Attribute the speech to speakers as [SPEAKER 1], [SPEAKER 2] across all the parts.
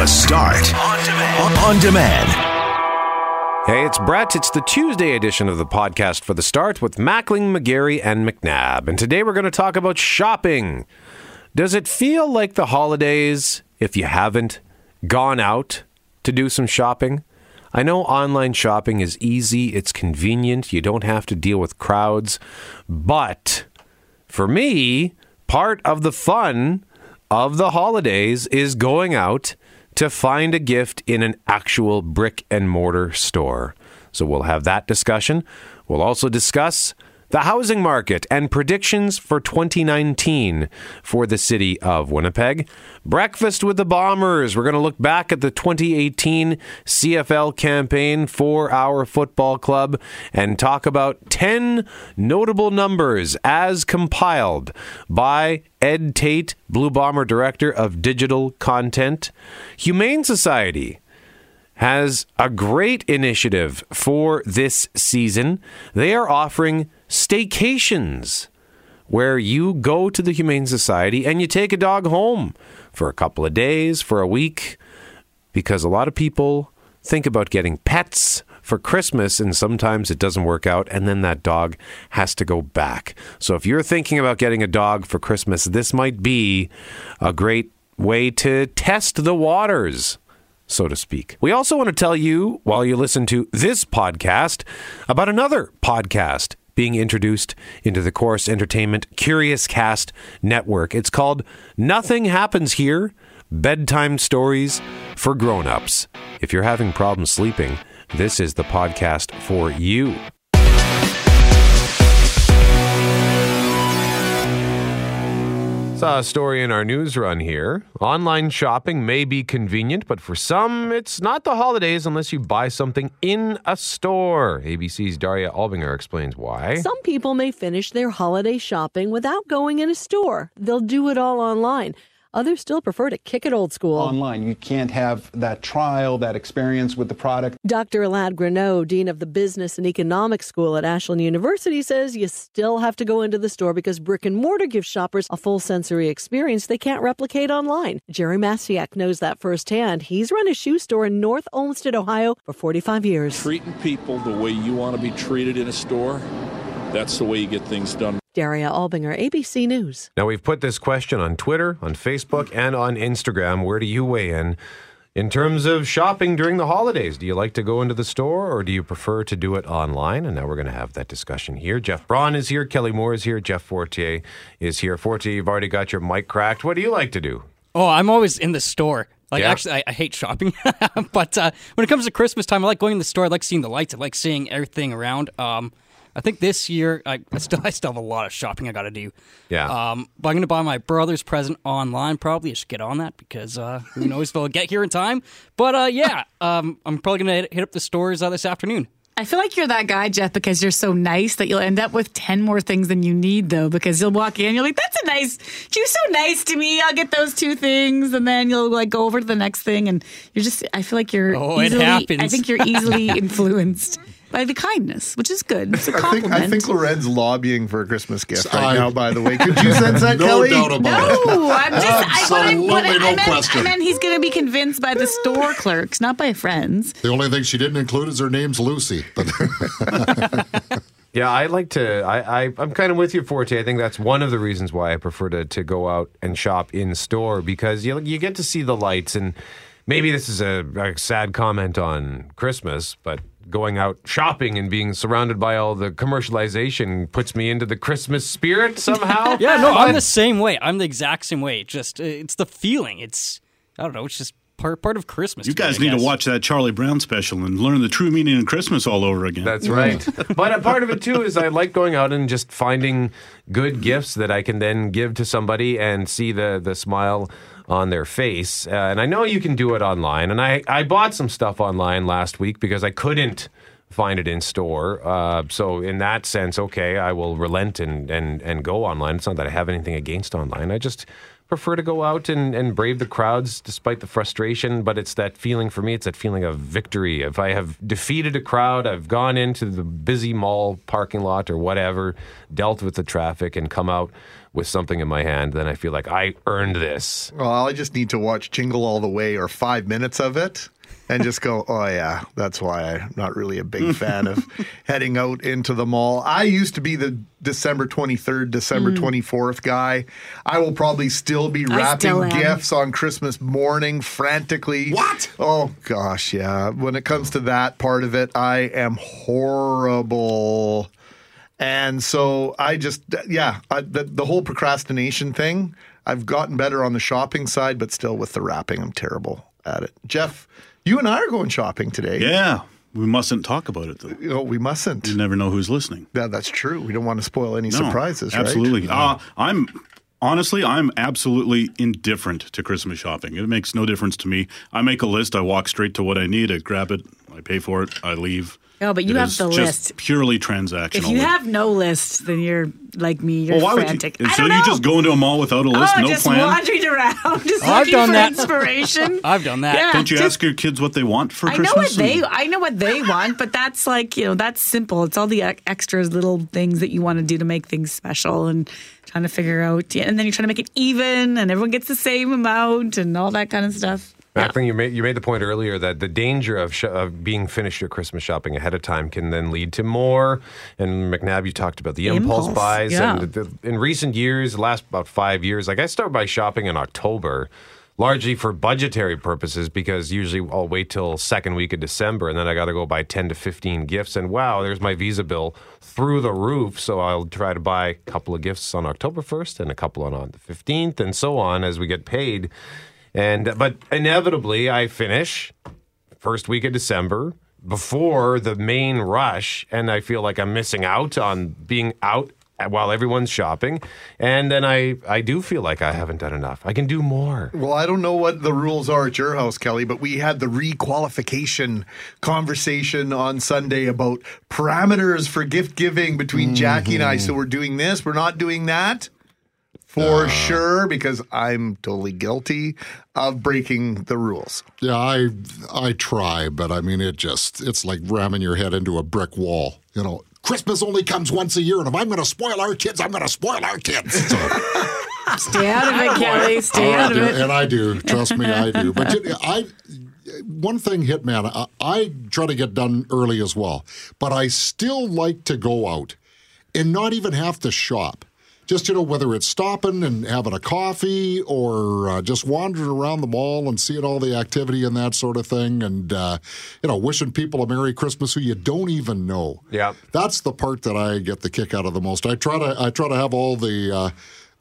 [SPEAKER 1] The Start on demand. On demand.
[SPEAKER 2] Hey, it's Brett. It's the Tuesday edition of the podcast for the start with Mackling, McGarry, and McNabb. And today we're going to talk about shopping. Does it feel like the holidays if you haven't gone out to do some shopping? I know online shopping is easy, it's convenient, you don't have to deal with crowds. But for me, part of the fun of the holidays is going out to find a gift in an actual brick and mortar store. So we'll have that discussion. We'll also discuss the housing market and predictions for 2019 for the city of Winnipeg. Breakfast with the Bombers. We're going to look back at the 2018 CFL campaign for our football club and talk about 10 notable numbers as compiled by Ed Tait, Blue Bomber Director of Digital Content. Humane Society has a great initiative for this season. They are offering staycations where you go to the Humane Society and you take a dog home for a couple of days, for a week, because a lot of people think about getting pets for Christmas and sometimes it doesn't work out and then that dog has to go back. So if you're thinking about getting a dog for Christmas, this might be a great way to test the waters so to speak. We also want to tell you, while you listen to this podcast, about another podcast being introduced into the Corus Entertainment Curiouscast network. It's called Nothing Happens Here Bedtime Stories for Grown-Ups. If you're having problems sleeping, this is the podcast for you. Saw a story in our news run here. Online shopping may be convenient, but for some, it's not the holidays unless you buy something in a store. ABC's Daria Albinger explains why.
[SPEAKER 3] Some people may finish their holiday shopping without going in a store. They'll do it all online. Others still prefer to kick it old school.
[SPEAKER 4] Online, you can't have that trial, that experience with the product.
[SPEAKER 3] Dr. Elad Granot, Dean of the Business and Economics School at Ashland University, says you still have to go into the store because brick and mortar gives shoppers a full sensory experience they can't replicate online. Jerry Masiak knows that firsthand. He's run a shoe store in North Olmsted, Ohio for 45 years.
[SPEAKER 5] Treating people the way you want to be treated in a store, that's the way you get things done.
[SPEAKER 3] Daria Albinger, ABC News.
[SPEAKER 2] Now, we've put this question on Twitter, on Facebook, and on Instagram. Where do you weigh in? In terms of shopping during the holidays, do you like to go into the store or do you prefer to do it online? And now we're going to have that discussion here. Jeff Braun is here, Kelly Moore is here, Jeff Fortier is here. Fortier, you've already got your mic cracked. What do you like to do?
[SPEAKER 6] Oh, I'm always in the store. Like,
[SPEAKER 2] Yeah.
[SPEAKER 6] actually, I, I hate shopping, but uh, when it comes to Christmas time, I like going in the store. I like seeing the lights. I like seeing everything around. Um, I think this year, I, I still, I still have a lot of shopping I got to do.
[SPEAKER 2] Yeah.
[SPEAKER 6] Um, but I'm going to buy my brother's present online. Probably I should get on that because uh, who knows if I'll get here in time. But uh, yeah, um, I'm probably going to hit, hit up the stores uh, this afternoon.
[SPEAKER 7] I feel like you're that guy, Jeff, because you're so nice that you'll end up with 10 more things than you need, though, because you'll walk in, and you're like, that's a nice, you're so nice to me. I'll get those two things. And then you'll like go over to the next thing. And you're just, I feel like you're,
[SPEAKER 6] Oh, it happens.
[SPEAKER 7] I think you're easily influenced by the kindness, which is good. It's a
[SPEAKER 8] I think,
[SPEAKER 7] compliment.
[SPEAKER 8] I think Loren's lobbying for a Christmas gift right
[SPEAKER 9] I-
[SPEAKER 8] now, by the way. Could you sense that,
[SPEAKER 9] no
[SPEAKER 8] Kelly?
[SPEAKER 9] doubt about it.
[SPEAKER 7] no, I'm just, I, what I, what I,
[SPEAKER 9] Absolutely no
[SPEAKER 7] I meant,
[SPEAKER 9] question.
[SPEAKER 7] I meant he's going to be convinced by the store clerks, not by friends.
[SPEAKER 9] The only thing she didn't include is her name's Lucy. But
[SPEAKER 2] Yeah, I like to. I, I I'm kind of with you, Fortier. I think that's one of the reasons why I prefer to to go out and shop in store because you you get to see the lights and maybe this is a, a sad comment on Christmas, but going out shopping and being surrounded by all the commercialization puts me into the Christmas spirit somehow.
[SPEAKER 6] Yeah, no,
[SPEAKER 2] But-
[SPEAKER 6] I'm the same way. I'm the exact same way. Just uh, it's the feeling. It's I don't know. It's just part part of Christmas.
[SPEAKER 10] You
[SPEAKER 6] to me,
[SPEAKER 10] guys need to watch that Charlie Brown special and learn the true meaning of Christmas all over again.
[SPEAKER 2] That's right. but a part of it too is I like going out and just finding good gifts that I can then give to somebody and see the the smile on their face. Uh, and I know you can do it online. And I I bought some stuff online last week because I couldn't find it in store. Uh, so in that sense, okay, I will relent and and and go online. It's not that I have anything against online. I just prefer to go out and, and brave the crowds despite the frustration, but it's that feeling for me, it's that feeling of victory. If I have defeated a crowd, I've gone into the busy mall parking lot or whatever, dealt with the traffic, and come out with something in my hand, then I feel like I earned this.
[SPEAKER 8] Well, I just need to watch Jingle All the Way or five minutes of it and just go, oh, yeah, that's why I'm not really a big fan of heading out into the mall. I used to be the December 23rd, December mm. 24th guy. I will probably still be wrapping
[SPEAKER 7] still
[SPEAKER 8] gifts on Christmas morning frantically.
[SPEAKER 9] What?
[SPEAKER 8] Oh, gosh, yeah. When it comes to that part of it, I am horrible. And so I just, yeah, I, the, the whole procrastination thing, I've gotten better on the shopping side, but still with the wrapping, I'm terrible at it. Jeff, you and I are going shopping today.
[SPEAKER 10] Yeah, we mustn't talk about it though.
[SPEAKER 8] You know, we mustn't.
[SPEAKER 10] You never know who's listening.
[SPEAKER 8] Yeah, that's true. We don't want to spoil any
[SPEAKER 10] No,
[SPEAKER 8] surprises, right?
[SPEAKER 10] Absolutely. Uh, I'm honestly, I'm absolutely indifferent to Christmas shopping. It makes no difference to me. I make a list. I walk straight to what I need. I grab it. I pay for it. I leave.
[SPEAKER 7] Oh, but you
[SPEAKER 10] It
[SPEAKER 7] have the
[SPEAKER 10] just
[SPEAKER 7] list.
[SPEAKER 10] Purely transactional.
[SPEAKER 7] If you have no list, then you're like me. You're
[SPEAKER 10] well, why
[SPEAKER 7] frantic.
[SPEAKER 10] would you?
[SPEAKER 7] I
[SPEAKER 10] So
[SPEAKER 7] don't
[SPEAKER 10] you
[SPEAKER 7] know.
[SPEAKER 10] just go into a mall without a oh, list,
[SPEAKER 7] oh,
[SPEAKER 10] no
[SPEAKER 7] just
[SPEAKER 10] plan.
[SPEAKER 7] wandering around, just
[SPEAKER 6] I've
[SPEAKER 7] looking
[SPEAKER 6] done
[SPEAKER 7] for
[SPEAKER 6] that.
[SPEAKER 7] inspiration.
[SPEAKER 6] I've done that.
[SPEAKER 7] Yeah,
[SPEAKER 10] Don't you
[SPEAKER 7] just-
[SPEAKER 10] ask your kids what they want for
[SPEAKER 7] I know
[SPEAKER 10] Christmas?
[SPEAKER 7] what they. I know what they want, but that's like you know that's simple. It's all the ex- extras, little things that you want to do to make things special, and trying to figure out. Yeah, and then you're trying to make it even, and everyone gets the same amount, and all that kind of stuff.
[SPEAKER 2] Mackling, you made you made the point earlier that the danger of, sh- of being finished your Christmas shopping ahead of time can then lead to more. And McNabb, you talked about the impulse,
[SPEAKER 7] Impulse,
[SPEAKER 2] buys.
[SPEAKER 7] yeah.
[SPEAKER 2] And the, in recent years, last about five years, like I started by shopping in October, largely for budgetary purposes because usually I'll wait till second week of December and then I got to go buy ten to fifteen gifts. And wow, there's my Visa bill through the roof. So I'll try to buy a couple of gifts on October first and a couple on, on the fifteenth, and so on as we get paid. And but inevitably, I finish first week of December before the main rush, and I feel like I'm missing out on being out while everyone's shopping. And then I I do feel like I haven't done enough. I can do more.
[SPEAKER 8] Well, I don't know what the rules are at your house, Kelly, but we had the requalification conversation on Sunday about parameters for gift giving between Jackie and I. So mm-hmm. we're doing this, we're not doing that. For uh, sure, because I'm totally guilty of breaking the rules.
[SPEAKER 9] Yeah, I I try, but I mean it just it's like ramming your head into a brick wall. You know, Christmas only comes once a year, and if I'm going to spoil our kids, I'm going to spoil our kids. So,
[SPEAKER 7] Stay out of it, Kelly. Stay out of it.
[SPEAKER 9] and I do. Trust me, I do. But you- I one thing, Hitman, I, I try to get done early as well, but I still like to go out and not even have to shop. Just you know, whether it's stopping and having a coffee or uh, just wandering around the mall and seeing all the activity and that sort of thing, and uh, you know, wishing people a Merry Christmas who you don't even know.
[SPEAKER 2] Yeah.
[SPEAKER 9] That's the part that I get the kick out of the most. I try to I try to have all the uh,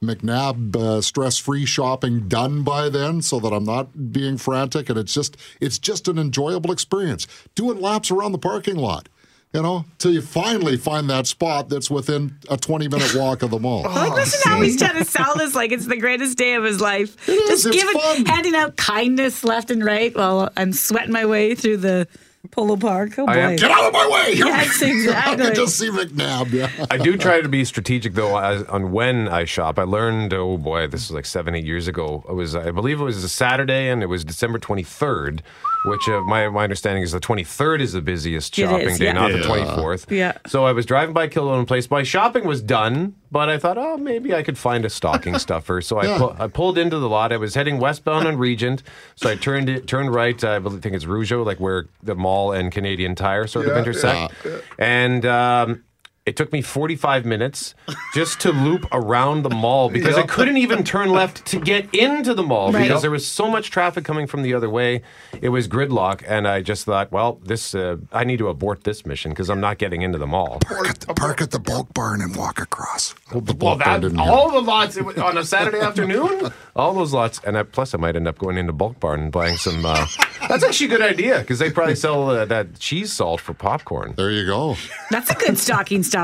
[SPEAKER 9] McNabb uh, stress-free shopping done by then, so that I'm not being frantic, and it's just it's just an enjoyable experience. Doing laps around the parking lot, you know, till you finally find that spot that's within a 20-minute walk of the mall.
[SPEAKER 7] Like, oh, listen how he's trying to sell this like it's the greatest day of his life.
[SPEAKER 9] is,
[SPEAKER 7] Just
[SPEAKER 9] it's
[SPEAKER 7] giving,
[SPEAKER 9] fun.
[SPEAKER 7] handing out kindness left and right while I'm sweating my way through the Polo Park. Oh boy.
[SPEAKER 2] Am-
[SPEAKER 9] Get out of my way!
[SPEAKER 7] Yes,
[SPEAKER 9] go. I can just see McNabb. Yeah.
[SPEAKER 2] I do try to be strategic though as, on when I shop. I learned, oh boy, this was like seven, eight years ago. It was, I believe, it was a Saturday, and it was December twenty third. Which uh, my my understanding is the twenty third is the busiest shopping
[SPEAKER 7] is,
[SPEAKER 2] day,
[SPEAKER 7] yeah.
[SPEAKER 2] not the twenty fourth.
[SPEAKER 7] Yeah.
[SPEAKER 2] So I was driving by Kildonan Place. My shopping was done, but I thought, oh, maybe I could find a stocking stuffer. So I
[SPEAKER 9] Yeah.
[SPEAKER 2] pu- I pulled into the lot. I was heading westbound on Regent, so I turned it turned right. I think it's Rougeau, like where the mall and Canadian Tire sort of
[SPEAKER 8] Yeah,
[SPEAKER 2] intersect. And um, it took me 45 minutes just to loop around the mall because I couldn't even turn left to get into the mall
[SPEAKER 7] Right.
[SPEAKER 2] because
[SPEAKER 7] Yep.
[SPEAKER 2] there was so much traffic coming from the other way. It was gridlock, and I just thought, well, this uh, I need to abort this mission because I'm not getting into the mall.
[SPEAKER 9] Park at, the, park at the bulk barn and walk across. Hope the
[SPEAKER 2] Well,
[SPEAKER 9] bulk barn
[SPEAKER 2] that, all the lots it was- on a Saturday afternoon, all those lots, and I, plus I might end up going into Bulk Barn and buying some. Uh, that's actually a good idea because they probably sell uh, that cheese salt for popcorn.
[SPEAKER 9] There you go.
[SPEAKER 7] That's a good stocking stuffer.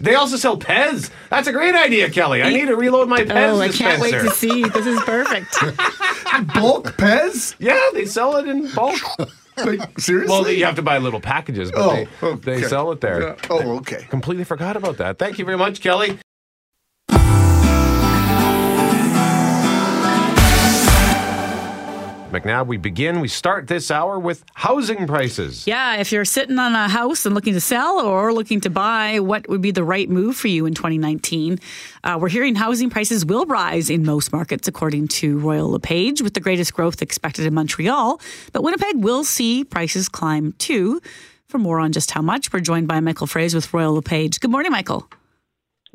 [SPEAKER 2] They also sell Pez. That's a great idea, Kelly. I need to reload my Pez
[SPEAKER 7] oh, I
[SPEAKER 2] dispenser.
[SPEAKER 7] can't wait to see. This is perfect.
[SPEAKER 8] Bulk Pez?
[SPEAKER 2] Yeah, they sell it in bulk.
[SPEAKER 8] Like, seriously?
[SPEAKER 2] well, you have to buy little packages, but
[SPEAKER 8] Oh,
[SPEAKER 2] they, they sell it there.
[SPEAKER 8] Yeah. Oh, okay.
[SPEAKER 2] Completely forgot about that. Thank you very much, Kelly. McNabb, we begin, we start this hour with housing prices.
[SPEAKER 7] Yeah, if you're sitting on a house and looking to sell or looking to buy, what would be the right move for you in 2019? Uh, we're hearing housing prices will rise in most markets, according to Royal LePage, with the greatest growth expected in Montreal. But Winnipeg will see prices climb too. For more on just how much, we're joined by Michael Froese with Royal LePage. Good morning, Michael.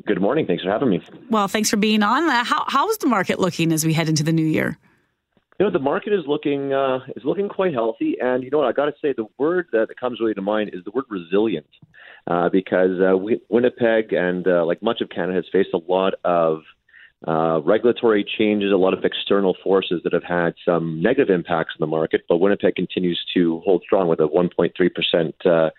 [SPEAKER 11] Good morning. Thanks for having me.
[SPEAKER 7] Well, thanks for being on. Uh, how, how's the market looking as we head into the new year?
[SPEAKER 11] You know, the market is looking uh, is looking quite healthy, and you know what? I got to say, the word that comes really to mind is the word resilient, uh, because uh, we, Winnipeg and uh, like much of Canada has faced a lot of uh, regulatory changes, a lot of external forces that have had some negative impacts on the market. But Winnipeg continues to hold strong with a 1.3 percent uh,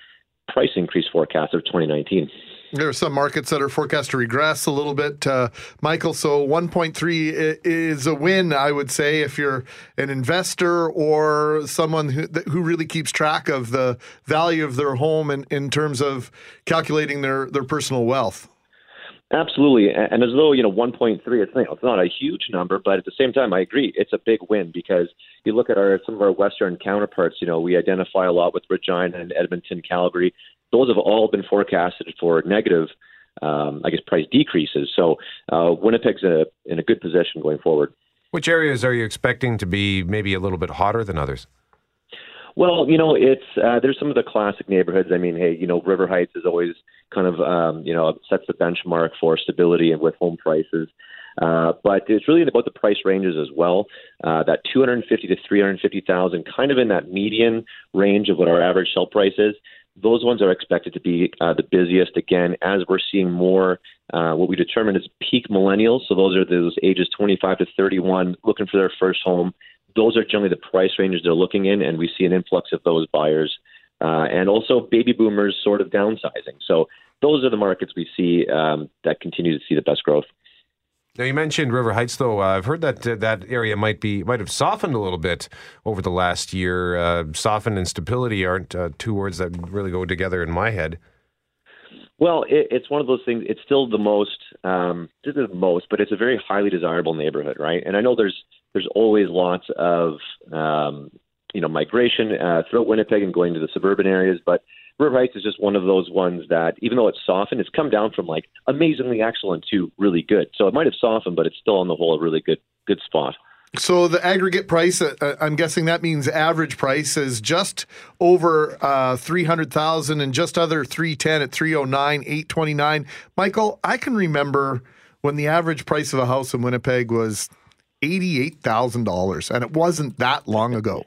[SPEAKER 11] price increase forecast of 2019.
[SPEAKER 8] There are some markets that are forecast to regress a little bit, uh, Michael. So 1.3 is a win, I would say, if you're an investor or someone who, who really keeps track of the value of their home in, in terms of calculating their, their personal wealth.
[SPEAKER 11] Absolutely, and as though you know, 1.3, it's it's not a huge number, but at the same time, I agree, it's a big win because you look at our some of our western counterparts. You know, we identify a lot with Regina and Edmonton, Calgary, those have all been forecasted for negative, um, I guess, price decreases. So uh, Winnipeg's in a, in a good position going forward.
[SPEAKER 2] Which areas are you expecting to be maybe a little bit hotter than others?
[SPEAKER 11] Well, you know, it's uh, there's some of the classic neighborhoods. I mean, hey, you know, River Heights is always kind of um, you know sets the benchmark for stability and with home prices. Uh, but it's really about the price ranges as well. Uh, that 250 to 350,000, kind of in that median range of what our average sell price is those ones are expected to be uh, the busiest again as we're seeing more uh, what we determine is peak millennials. So those are those ages 25 to 31 looking for their first home. Those are generally the price ranges they're looking in, and we see an influx of those buyers. Uh, and also baby boomers sort of downsizing. So those are the markets we see um, that continue to see the best growth.
[SPEAKER 2] Now you mentioned River Heights, though. Uh, I've heard that uh, that area might be might have softened a little bit over the last year. Uh, softened and stability aren't uh, two words that really go together in my head.
[SPEAKER 11] Well, it, it's one of those things. It's still the most, um, the most, but it's a very highly desirable neighborhood, right? And I know there's there's always lots of um, you know migration uh, throughout Winnipeg and going to the suburban areas, but River Heights is just one of those ones that, even though it's softened, it's come down from like amazingly excellent to really good. So it might have softened, but it's still on the whole a really good good spot.
[SPEAKER 8] So the aggregate price, uh, uh I'm guessing that means average price is just over uh, three hundred thousand and just other three ten at three oh nine, eight twenty nine. Michael, I can remember when the average price of a house in Winnipeg was eighty eight thousand dollars, and it wasn't that long ago.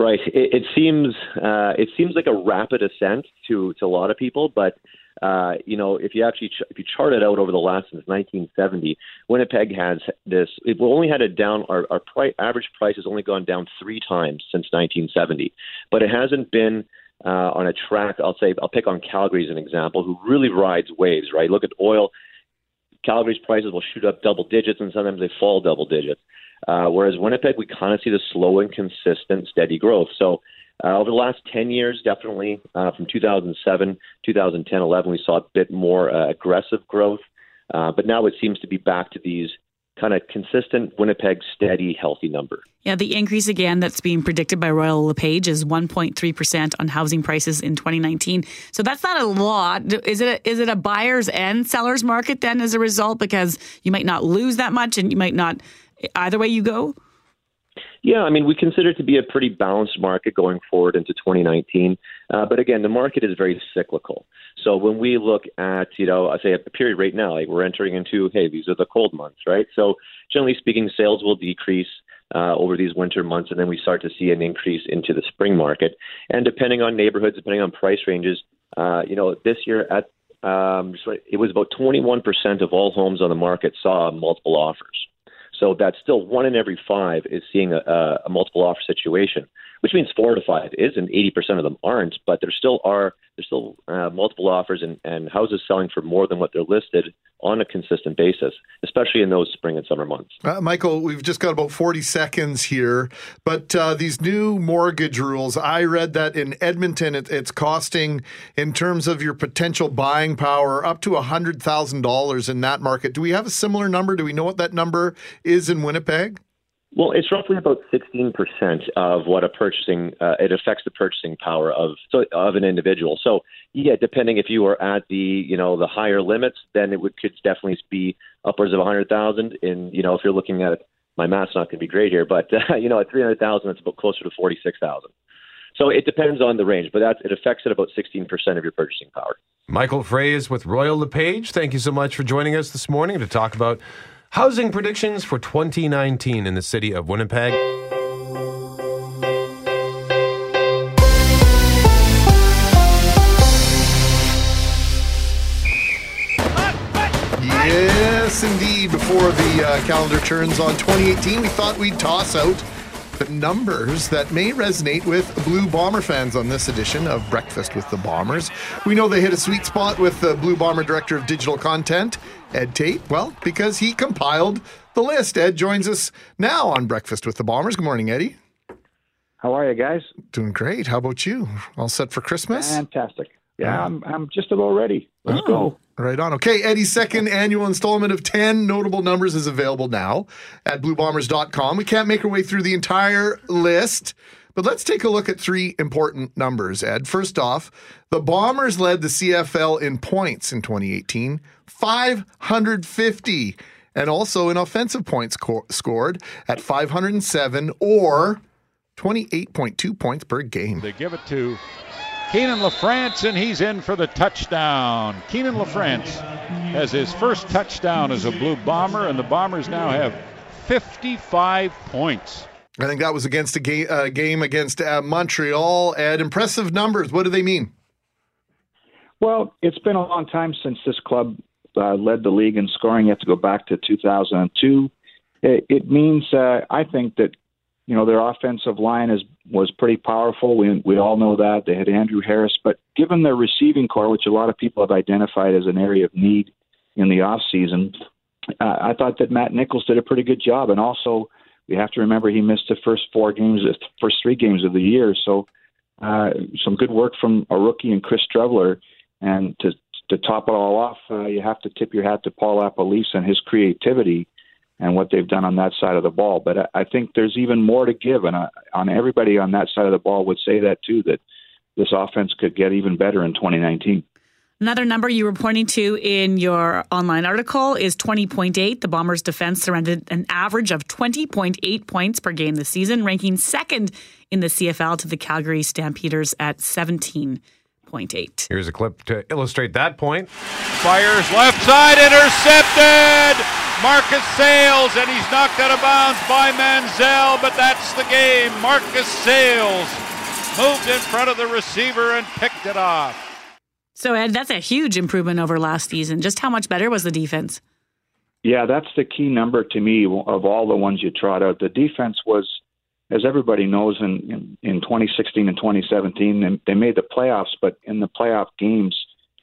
[SPEAKER 11] Right. It, it seems uh, it seems like a rapid ascent to to a lot of people, but uh, you know, if you actually ch- if you chart it out over the last since 1970, Winnipeg has this. It only had a down. Our, our pri- average price has only gone down three times since 1970, but it hasn't been uh, on a track. I'll say I'll pick on Calgary as an example, who really rides waves. Right. Look at oil. Calgary's prices will shoot up double digits, and sometimes they fall double digits. Uh, whereas Winnipeg, we kind of see the slow and consistent, steady growth. So uh, over the last 10 years, definitely uh, from 2007, 2010, 11, we saw a bit more uh, aggressive growth. Uh, but now it seems to be back to these kind of consistent Winnipeg steady healthy number.
[SPEAKER 7] Yeah, the increase again that's being predicted by Royal LePage is 1.3% on housing prices in 2019. So that's not a lot. Is it a, is it a buyers and sellers market then as a result because you might not lose that much and you might not either way you go?
[SPEAKER 11] Yeah, I mean, we consider it to be a pretty balanced market going forward into 2019. Uh, but again, the market is very cyclical. So when we look at, you know, I say a period right now, like we're entering into, hey, these are the cold months, right? So generally speaking, sales will decrease uh, over these winter months, and then we start to see an increase into the spring market. And depending on neighborhoods, depending on price ranges, uh, you know, this year at um, it was about 21% of all homes on the market saw multiple offers. So that's still one in every five is seeing a, a multiple offer situation, which means four to five is, and 80% of them aren't. But there still are there's still uh, multiple offers and, and houses selling for more than what they're listed on a consistent basis, especially in those spring and summer months.
[SPEAKER 8] Uh, Michael, we've just got about 40 seconds here, but uh, these new mortgage rules, I read that in Edmonton, it, it's costing, in terms of your potential buying power, up to $100,000 in that market. Do we have a similar number? Do we know what that number is in Winnipeg?
[SPEAKER 11] Well, it's roughly about 16% of what a purchasing, uh, it affects the purchasing power of so, of an individual. So, yeah, depending if you are at the, you know, the higher limits, then it would could definitely be upwards of 100,000. And, you know, if you're looking at my math's not going to be great here, but, uh, you know, at 300,000, it's about closer to 46,000. So it depends on the range, but that, it affects it about 16% of your purchasing power.
[SPEAKER 2] Michael Froese with Royal LePage. Thank you so much for joining us this morning to talk about housing predictions for 2019 in the city of Winnipeg.
[SPEAKER 8] Yes, indeed. Before the uh, calendar turns on 2018, we thought we'd toss out the numbers that may resonate with Blue Bomber fans on this edition of Breakfast with the Bombers. We know they hit a sweet spot with the Blue Bomber Director of Digital Content, Ed Tait. Well, because he compiled the list. Ed joins us now on Breakfast with the Bombers. Good morning, Eddie.
[SPEAKER 12] How are you guys?
[SPEAKER 8] Doing great. How about you? All set for Christmas?
[SPEAKER 12] Fantastic. Yeah, I'm, I'm just about ready. Let's
[SPEAKER 8] Oh.
[SPEAKER 12] go.
[SPEAKER 8] Right on. Okay, Eddie's second annual installment of 10 notable numbers is available now at bluebombers.com. We can't make our way through the entire list, but let's take a look at three important numbers, Ed. First off, the Bombers led the CFL in points in 2018, 550, and also in offensive points co- scored at 507 or 28.2 points per game.
[SPEAKER 13] They give it to Kienan LaFrance, and he's in for the touchdown. Kienan LaFrance has his first touchdown as a Blue Bomber, and the Bombers now have 55 points.
[SPEAKER 8] I think that was against a uh, game against uh, Montreal. Ed, impressive numbers. What do they mean?
[SPEAKER 12] Well, it's been a long time since this club uh, led the league in scoring. You have to go back to 2002. It, it means, uh, I think, that you know their offensive line is was pretty powerful. We we all know that they had Andrew Harris, but given their receiving corps, which a lot of people have identified as an area of need in the off season, uh, I thought that Matt Nichols did a pretty good job. And also, we have to remember he missed the first four games, the first three games of the year. So, uh, some good work from a rookie and Chris Streveler. And to to top it all off, uh, you have to tip your hat to Paul LaPolice and his creativity and what they've done on that side of the ball. But I, I think there's even more to give, and I, on everybody on that side of the ball would say that too. That this offense could get even better in 2019.
[SPEAKER 7] Another number you were pointing to in your online article is 20.8. The Bombers' defense surrendered an average of 20.8 points per game this season, ranking second in the CFL to the Calgary Stampeders at 17.8.
[SPEAKER 2] Here's a clip to illustrate that point.
[SPEAKER 13] Fires left side, intercepted. Marcus Sayles, and he's knocked out of bounds by Manziel, but that's the game. Marcus Sayles moved in front of the receiver and picked it off.
[SPEAKER 7] So, Ed, that's a huge improvement over last season. Just how much better was the defense?
[SPEAKER 12] Yeah, that's the key number to me of all the ones you trot out. The defense was, as everybody knows, in in, in 2016 and 2017, they, made the playoffs, but in the playoff games,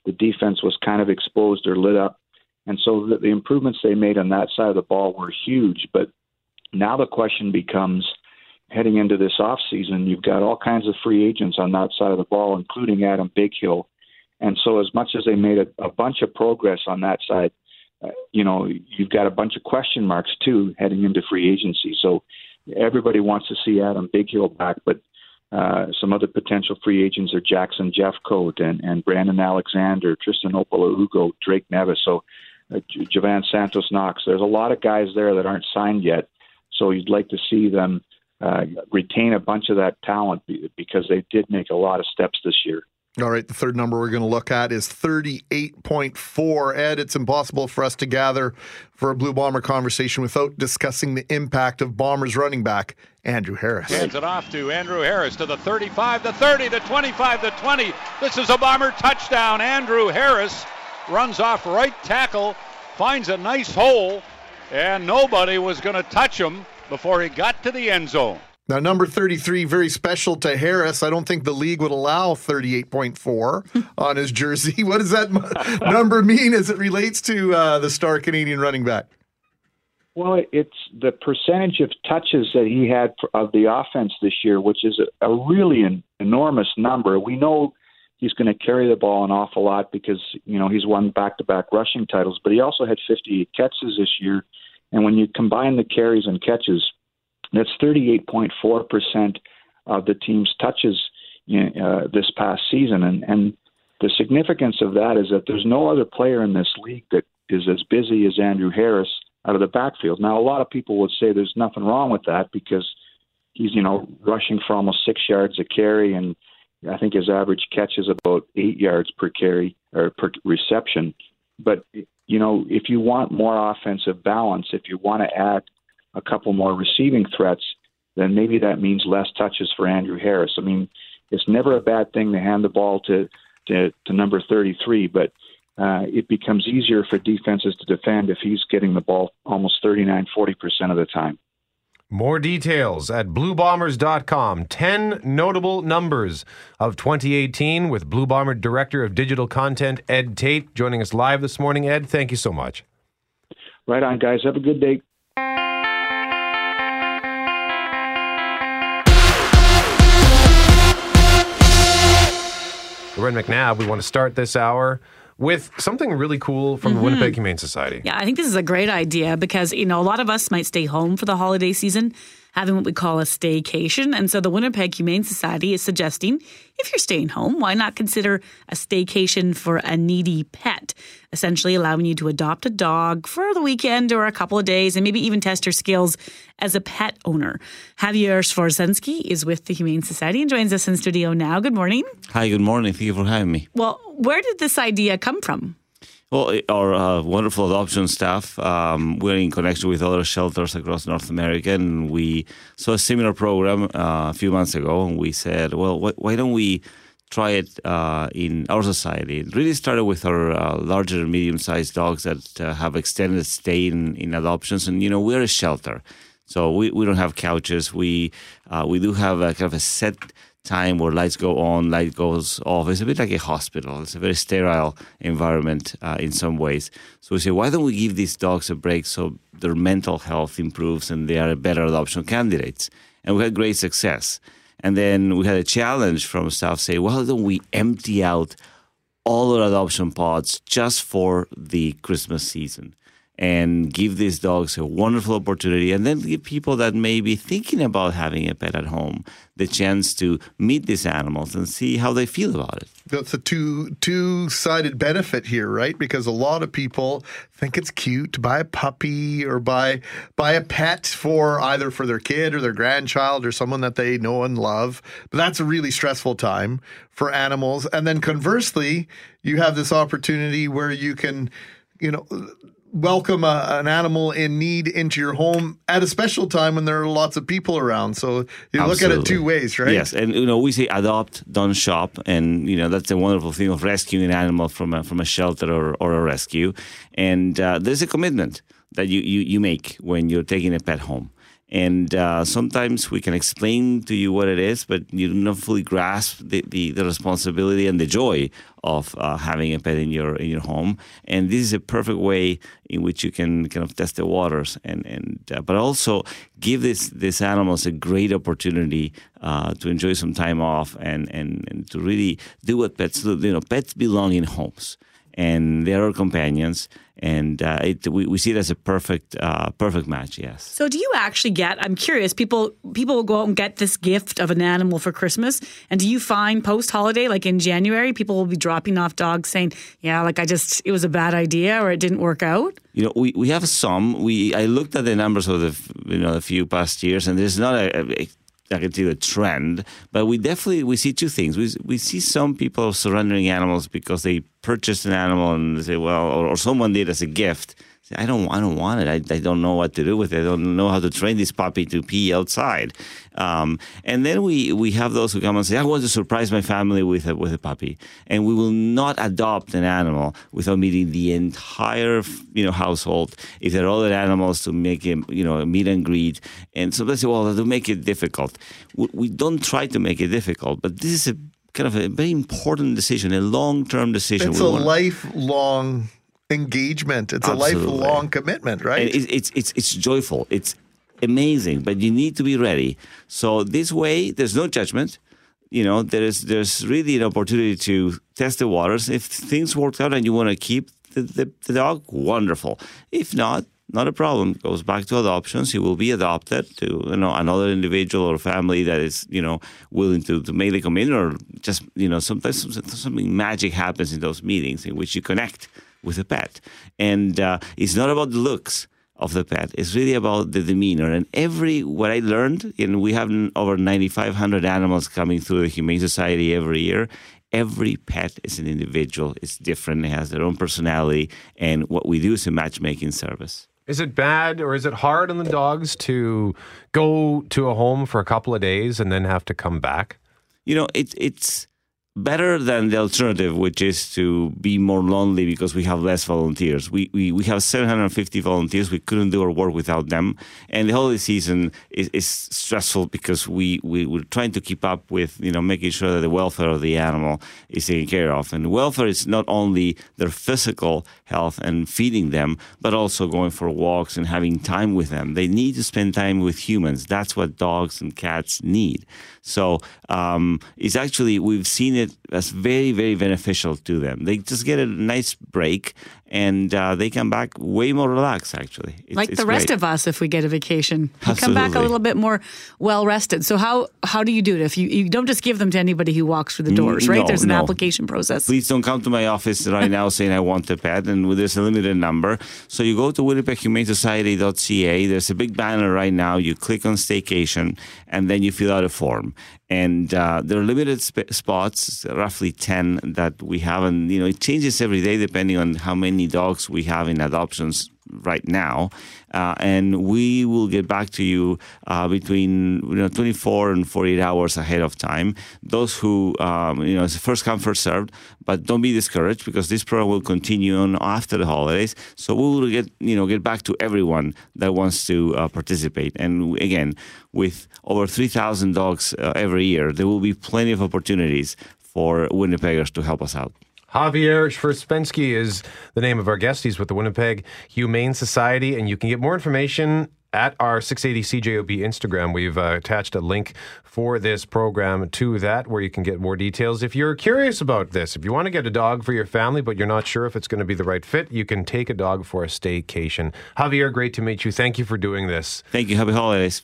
[SPEAKER 12] the defense was kind of exposed or lit up, and so the, the improvements they made on that side of the ball were huge. But now the question becomes, heading into this off season, you've got all kinds of free agents on that side of the ball, including Adam Bighill, and so as much as they made a, a bunch of progress on that side uh, you know, you've got a bunch of question marks too heading into free agency. So everybody wants to see Adam Bighill back, but uh, some other potential free agents are Jackson Jeffcoat and, and Brandon Alexander, Tristan Opala Drake Nevis, so uh, Jovan Santos Knox. There's a lot of guys there that aren't signed yet. So you'd like to see them uh, retain a bunch of that talent because they did make a lot of steps this year.
[SPEAKER 8] All right, the third number we're going to look at is 38.4. Ed, it's impossible for us to gather for a Blue Bomber conversation without discussing the impact of Bombers running back Andrew Harris.
[SPEAKER 13] Hands it off to Andrew Harris to the 35, the 30, the 25, the 20. This is a Bomber touchdown. Andrew Harris runs off right tackle, finds a nice hole, and nobody was going to touch him before he got to the end zone.
[SPEAKER 8] Now, number 33, very special to Harris. I don't think the league would allow 38.4 on his jersey. What does that number mean as it relates to uh, the star Canadian running back?
[SPEAKER 12] Well, it's the percentage of touches that he had of the offense this year, which is a, a really an enormous number. We know he's going to carry the ball an awful lot because you know he's won back-to-back rushing titles, but he also had 58 catches this year. And when you combine the carries and catches, That's 38.4 percent of the team's touches uh, this past season, and and the significance of that is that there's no other player in this league that is as busy as Andrew Harris out of the backfield. Now, a lot of people would say there's nothing wrong with that because he's you know rushing for almost six yards a carry, and I think his average catch is about eight yards per carry or per reception. But you know, if you want more offensive balance, if you want to add a couple more receiving threats, then maybe that means less touches for Andrew Harris. I mean, it's never a bad thing to hand the ball to to, to number 33, but uh, it becomes easier for defenses to defend if he's getting the ball almost 39, 40% of the time.
[SPEAKER 2] More details at bluebombers.com. 10 notable numbers of 2018 with Blue Bomber Director of Digital Content, Ed Tait, joining us live this morning. Ed, thank you so much.
[SPEAKER 12] Right on, guys. Have a good day.
[SPEAKER 2] Loren McNabb, we want to start this hour with something really cool from mm-hmm. the Winnipeg Humane Society.
[SPEAKER 7] Yeah, I think this is a great idea because, you know, a lot of us might stay home for the holiday season having what we call a staycation. And so the Winnipeg Humane Society is suggesting if you're staying home, why not consider a staycation for a needy pet? Essentially allowing you to adopt a dog for the weekend or a couple of days and maybe even test your skills as a pet owner. Javier Schwersensky is with the Humane Society and joins us in studio now. Good morning.
[SPEAKER 14] Hi, good morning. Thank you for having me.
[SPEAKER 7] Well, where did this idea come from?
[SPEAKER 14] Well, our uh, wonderful adoption staff, um, we're in connection with other shelters across North America, and we saw a similar program uh, a few months ago, and we said, well, wh- why don't we try it uh, in our society? It really started with our uh, larger and medium-sized dogs that uh, have extended stay in, in adoptions, and you know, we're a shelter. So we, we don't have couches. We uh, we do have a kind of a set time where lights go on, light goes off. It's a bit like a hospital. It's a very sterile environment uh, in some ways. So we say, why don't we give these dogs a break so their mental health improves and they are better adoption candidates? And we had great success. And then we had a challenge from staff say, why don't we empty out all our adoption pods just for the Christmas season? And give these dogs a wonderful opportunity and then give people that may be thinking about having a pet at home the chance to meet these animals and see how they feel about it.
[SPEAKER 8] That's a two two sided benefit here, right? Because a lot of people think it's cute to buy a puppy or buy buy a pet for either for their kid or their grandchild or someone that they know and love. But that's a really stressful time for animals. And then conversely, you have this opportunity where you can, you know, welcome a, an animal in need into your home at a special time when there are lots of people around. So you Absolutely. look at it two ways, right?
[SPEAKER 14] Yes, and you know we say adopt, don't shop, and you know that's a wonderful thing of rescuing an animal from a, from a shelter or, or a rescue. And uh, there's a commitment that you, you you make when you're taking a pet home. And uh, sometimes we can explain to you what it is, but you don't fully grasp the, the, the responsibility and the joy of uh, having a pet in your in your home. And this is a perfect way in which you can kind of test the waters, and and uh, but also give this these animals a great opportunity uh, to enjoy some time off and, and and to really do what pets do. You know, pets belong in homes and they are companions. And uh, it, we, we see it as a perfect uh, perfect match. Yes.
[SPEAKER 7] So, do you actually get? I'm curious. People people will go out and get this gift of an animal for Christmas, and do you find post holiday, like in January, people will be dropping off dogs saying, "Yeah, like I just it was a bad idea or it didn't work out."
[SPEAKER 14] You know, we, we have some. We I looked at the numbers of the you know a few past years, and there's not a, see a trend, but we definitely we see two things. We we see some people surrendering animals because they purchased an animal and they say, well, or, or someone did as a gift, I don't, I don't want it. I, I don't know what to do with it. I don't know how to train this puppy to pee outside. Um, and then we, we have those who come and say, I want to surprise my family with a, with a puppy. And we will not adopt an animal without meeting the entire, you know, household. If there are other animals to make him, you know, meet and greet. And so they say, well, to make it difficult. We, we don't try to make it difficult, but this is a kind of a very important decision, a long term decision.
[SPEAKER 8] It's we a want. lifelong engagement. It's Absolutely. a lifelong commitment, right?
[SPEAKER 14] It's, it's, it's, it's joyful. It's amazing, but you need to be ready. So this way, there's no judgment. You know, there's there's really an opportunity to test the waters. If things work out and you want to keep the, the, the dog, wonderful. If not, not a problem. Goes back to adoptions. He will be adopted to you know another individual or family that is you know willing to to make the commitment, or just you know sometimes something magic happens in those meetings in which you connect with a pet, and uh, it's not about the looks of the pet. It's really about the demeanor. And every what I learned, and we have over 9,500 animals coming through the Humane Society every year. Every pet is an individual. It's different. It has their own personality. And what we do is a matchmaking service.
[SPEAKER 2] Is it bad or is it hard on the dogs to go to a home for a couple of days and then have to come back?
[SPEAKER 14] You know, it, it's better than the alternative, which is to be more lonely because we have less volunteers. We, we, we have 750 volunteers. We couldn't do our work without them. And the holiday season is, is stressful because we, we, we're trying to keep up with, you know, making sure that the welfare of the animal is taken care of. And welfare is not only their physical health and feeding them, but also going for walks and having time with them. They need to spend time with humans. That's what dogs and cats need. So um, it's actually, we've seen it it as very, very beneficial to them. They just get a nice break and uh, they come back way more relaxed, actually. It's,
[SPEAKER 7] like
[SPEAKER 14] it's
[SPEAKER 7] the rest
[SPEAKER 14] great.
[SPEAKER 7] of us, if we get a vacation, we come back a little bit more well rested. So how how do you do it? If you you don't just give them to anybody who walks through the doors, right?
[SPEAKER 14] no,
[SPEAKER 7] There's an
[SPEAKER 14] no.
[SPEAKER 7] application process.
[SPEAKER 14] Please don't come to my office right now saying I want a pet, and there's a limited number. So you go to WinnipegHumaneSociety.ca. There's a big banner right now. You click on staycation, and then you fill out a form. And uh, there are limited sp- spots, roughly ten that we have, and you know it changes every day depending on how many dogs we have in adoptions right now, uh, and we will get back to you uh, between you know 24 and 48 hours ahead of time. Those who um, you know it's first come first served, but don't be discouraged because this program will continue on after the holidays. So we will get you know get back to everyone that wants to uh, participate. And again, with over 3,000 dogs uh, every year, there will be plenty of opportunities for Winnipeggers to help us out.
[SPEAKER 2] Javier Schwersensky is the name of our guest. He's with the Winnipeg Humane Society, and you can get more information at our 680 CJOB Instagram. We've uh, attached a link for this program to that where you can get more details. If you're curious about this, if you want to get a dog for your family, but you're not sure if it's going to be the right fit, you can take a dog for a staycation. Javier, great to meet you. Thank you for doing this.
[SPEAKER 14] Thank you. Happy holidays.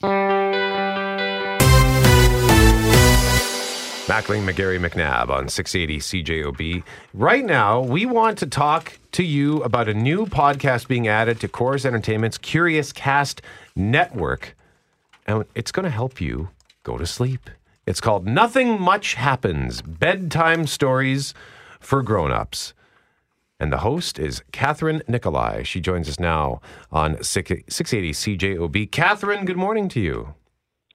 [SPEAKER 2] Mackling, McGarry, McNabb on 680 CJOB. Right now, we want to talk to you about a new podcast being added to Corus Entertainment's Curiouscast network. And it's going to help you go to sleep. It's called Nothing Much Happens Bedtime Stories for Grown-Ups. And the host is Kathryn Nicolai. She joins us now on 680 CJOB. Catherine, good morning to you.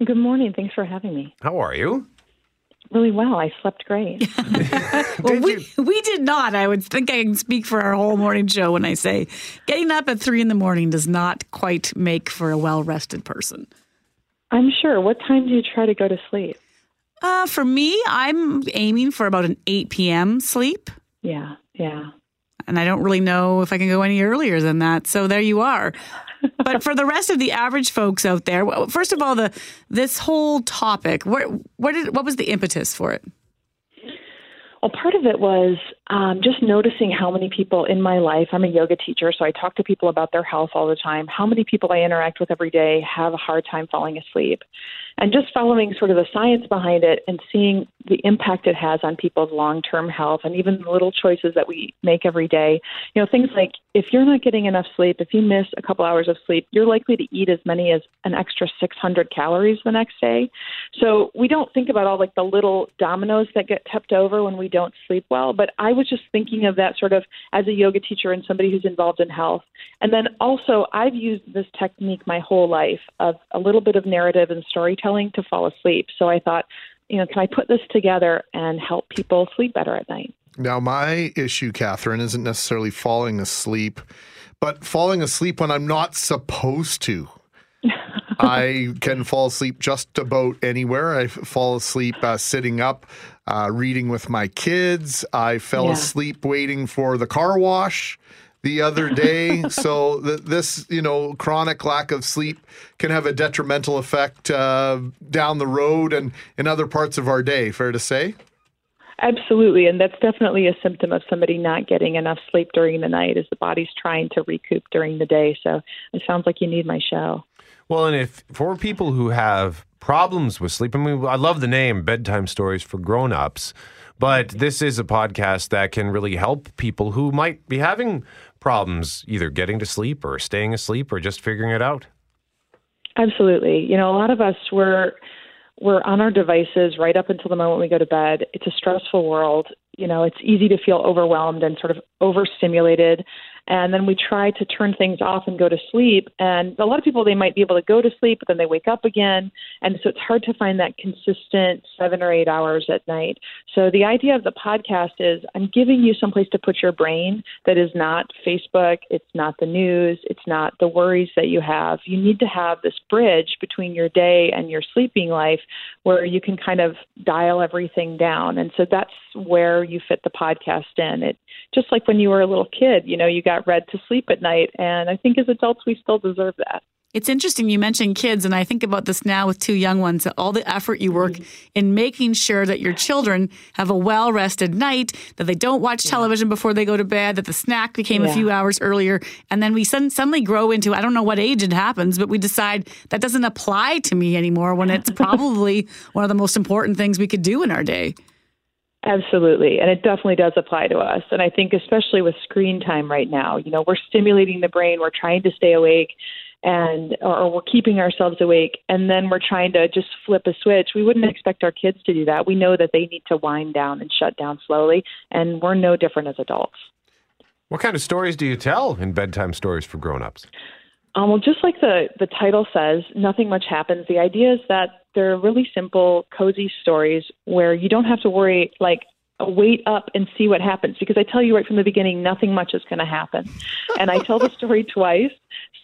[SPEAKER 15] Good morning. Thanks for having me.
[SPEAKER 2] How are you?
[SPEAKER 15] Really well. I slept great.
[SPEAKER 7] well, we we did not. I would think I can speak for our whole morning show when I say getting up at three in the morning does not quite make for a well rested person.
[SPEAKER 15] I'm sure. What time do you try to go to sleep?
[SPEAKER 7] Uh, for me, I'm aiming for about an 8 p.m. sleep.
[SPEAKER 15] Yeah, yeah.
[SPEAKER 7] And I don't really know if I can go any earlier than that. So there you are. but for the rest of the average folks out there, first of all, the this whole topic, what what did what was the impetus for it?
[SPEAKER 15] Well, part of it was um, just noticing how many people in my life, I'm a yoga teacher, so I talk to people about their health all the time. How many people I interact with every day have a hard time falling asleep. And just following sort of the science behind it and seeing the impact it has on people's long term health and even the little choices that we make every day. You know, things like if you're not getting enough sleep, if you miss a couple hours of sleep, you're likely to eat as many as an extra 600 calories the next day. So we don't think about all like the little dominoes that get tipped over when we don't sleep well. But I was just thinking of that sort of as a yoga teacher and somebody who's involved in health. And then also, I've used this technique my whole life of a little bit of narrative and storytelling to fall asleep. So I thought, you know, can I put this together and help people sleep better at night?
[SPEAKER 8] Now, my issue, Kathryn, isn't necessarily falling asleep, but falling asleep when I'm not supposed to. I can fall asleep just about anywhere. I fall asleep uh, sitting up, uh, reading with my kids. I fell
[SPEAKER 15] Yeah.
[SPEAKER 8] asleep waiting for the car wash the other day. so th- this, you know, chronic lack of sleep can have a detrimental effect uh, down the road and in other parts of our day. Fair to say.
[SPEAKER 15] Absolutely, and that's definitely a symptom of somebody not getting enough sleep during the night, as the body's trying to recoup during the day. So it sounds like you need my show.
[SPEAKER 2] Well, and if for people who have problems with sleep, I mean, I love the name Bedtime Stories for Grown-ups, but this is a podcast that can really help people who might be having problems either getting to sleep or staying asleep or just figuring it out.
[SPEAKER 15] Absolutely. You know, a lot of us were we're on our devices right up until the moment we go to bed. It's a stressful world. You know, it's easy to feel overwhelmed and sort of overstimulated and then we try to turn things off and go to sleep. And a lot of people, they might be able to go to sleep, but then they wake up again. And so it's hard to find that consistent seven or eight hours at night. So the idea of the podcast is I'm giving you someplace to put your brain that is not Facebook, it's not the news, it's not the worries that you have. You need to have this bridge between your day and your sleeping life where you can kind of dial everything down. And so that's where you fit the podcast in. It just like when you were a little kid, you know, you got read to sleep at night. And I think as adults, we still deserve that.
[SPEAKER 7] It's interesting you mentioned kids, and I think about this now with two young ones. All the effort you work mm-hmm. in making sure that your children have a well rested night, that they don't watch television before they go to bed, that the snack became yeah. a few hours earlier, and then we suddenly grow into I don't know what age it happens, but we decide that doesn't apply to me anymore when it's probably one of the most important things we could do in our day.
[SPEAKER 15] Absolutely. And it definitely does apply to us. And I think, especially with screen time right now, you know, we're stimulating the brain, we're trying to stay awake and or we're keeping ourselves awake and then we're trying to just flip a switch we wouldn't expect our kids to do that we know that they need to wind down and shut down slowly and we're no different as adults
[SPEAKER 2] what kind of stories do you tell in bedtime stories for grown-ups
[SPEAKER 15] um, well just like the the title says nothing much happens the idea is that they're really simple, cozy stories where you don't have to worry, like, wait up and see what happens because I tell you right from the beginning, nothing much is going to happen. and I tell the story twice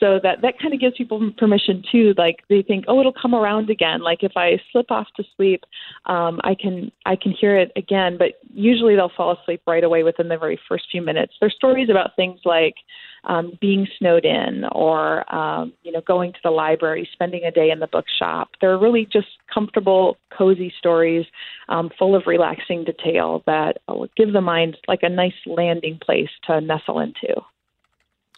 [SPEAKER 15] so that that kind of gives people permission too. Like they think, oh, it'll come around again. Like if I slip off to sleep, um, I can I can hear it again. But usually they'll fall asleep right away within the very first few minutes. They're stories about things like um, being snowed in or um, you know going to the library, spending a day in the bookshop. They're really just comfortable, cozy stories um, full of relaxing detail that give the mind like a nice landing place to nestle into.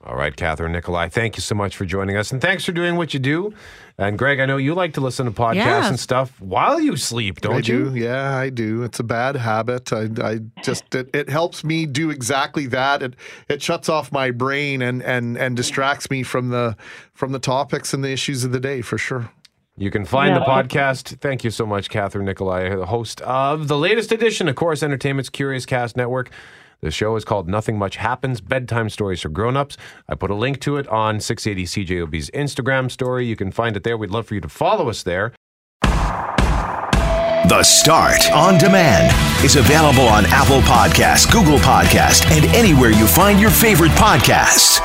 [SPEAKER 2] All right, Kathryn Nicolai, thank you so much for joining us. And thanks for doing what you do. And Greg, I know you like to listen to podcasts yeah. and stuff while you sleep, don't
[SPEAKER 8] I
[SPEAKER 2] you?
[SPEAKER 8] Do. Yeah, I do. It's a bad habit. I, I just it, it, helps me do exactly that. It it shuts off my brain and and and distracts me from the from the topics and the issues of the day for sure.
[SPEAKER 2] You can find yeah. the podcast. Thank you so much, Kathryn Nicolai, the host of the latest edition of Corus Entertainment's Curiouscast Network. The show is called Nothing Much Happens Bedtime Stories for Grown-Ups. I put a link to it on 680 CJOB's Instagram story. You can find it there. We'd love for you to follow us there.
[SPEAKER 1] The Start on Demand is available on Apple Podcasts, Google Podcasts, and anywhere you find your favorite podcasts.